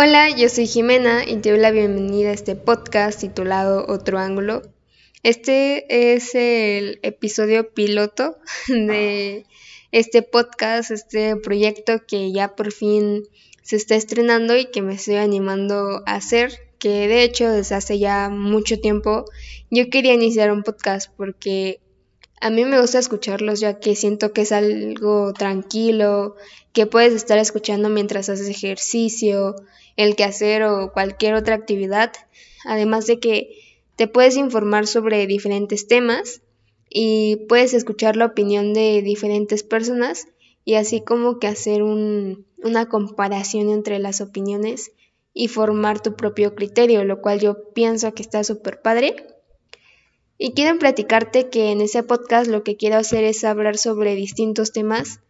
Hola, yo soy Jimena y te doy la bienvenida a este podcast titulado Otro Ángulo. Este es el episodio piloto de este podcast, este proyecto que ya por fin se está estrenando y que me estoy animando a hacer, que de hecho desde hace ya mucho tiempo yo quería iniciar un podcast porque a mí me gusta escucharlos ya que siento que es algo tranquilo, que puedes estar escuchando mientras haces ejercicio, el quehacer o cualquier otra actividad, además de que te puedes informar sobre diferentes temas y puedes escuchar la opinión de diferentes personas y así como que hacer una comparación entre las opiniones y formar tu propio criterio, lo cual yo pienso que está súper padre. Y quiero platicarte que en ese podcast lo que quiero hacer es hablar sobre distintos temas.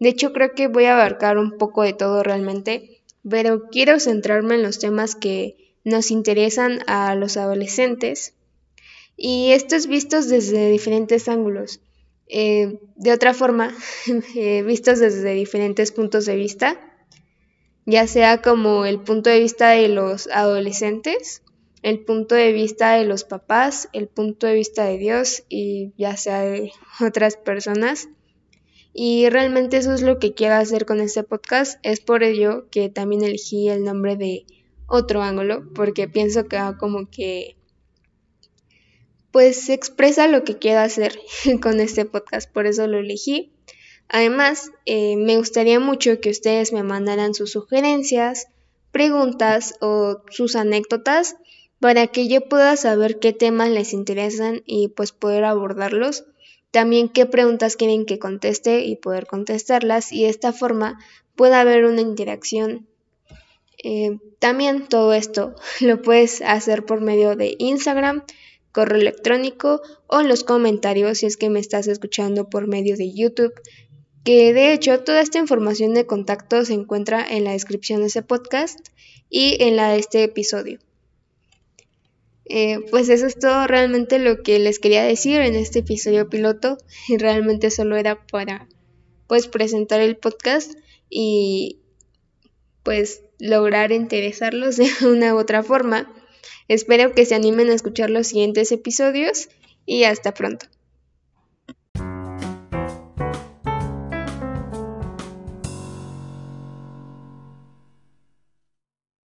De hecho, creo que voy a abarcar un poco de todo realmente, pero quiero centrarme en los temas que nos interesan a los adolescentes y estos vistos desde diferentes ángulos. Eh, de otra forma, eh, vistos desde diferentes puntos de vista, ya sea como el punto de vista de los adolescentes el punto de vista de los papás, el punto de vista de Dios y ya sea de otras personas. Y realmente eso es lo que quiero hacer con este podcast. Es por ello que también elegí el nombre de otro ángulo, porque pienso que como que pues expresa lo que quiero hacer con este podcast, por eso lo elegí. Además, eh, me gustaría mucho que ustedes me mandaran sus sugerencias, preguntas o sus anécdotas para que yo pueda saber qué temas les interesan y pues poder abordarlos. También qué preguntas quieren que conteste y poder contestarlas y de esta forma pueda haber una interacción. Eh, también todo esto lo puedes hacer por medio de Instagram, correo electrónico o en los comentarios si es que me estás escuchando por medio de YouTube, que de hecho toda esta información de contacto se encuentra en la descripción de ese podcast y en la de este episodio. Eh, pues eso es todo realmente lo que les quería decir en este episodio piloto realmente solo era para pues presentar el podcast y pues lograr interesarlos de una u otra forma. Espero que se animen a escuchar los siguientes episodios y hasta pronto.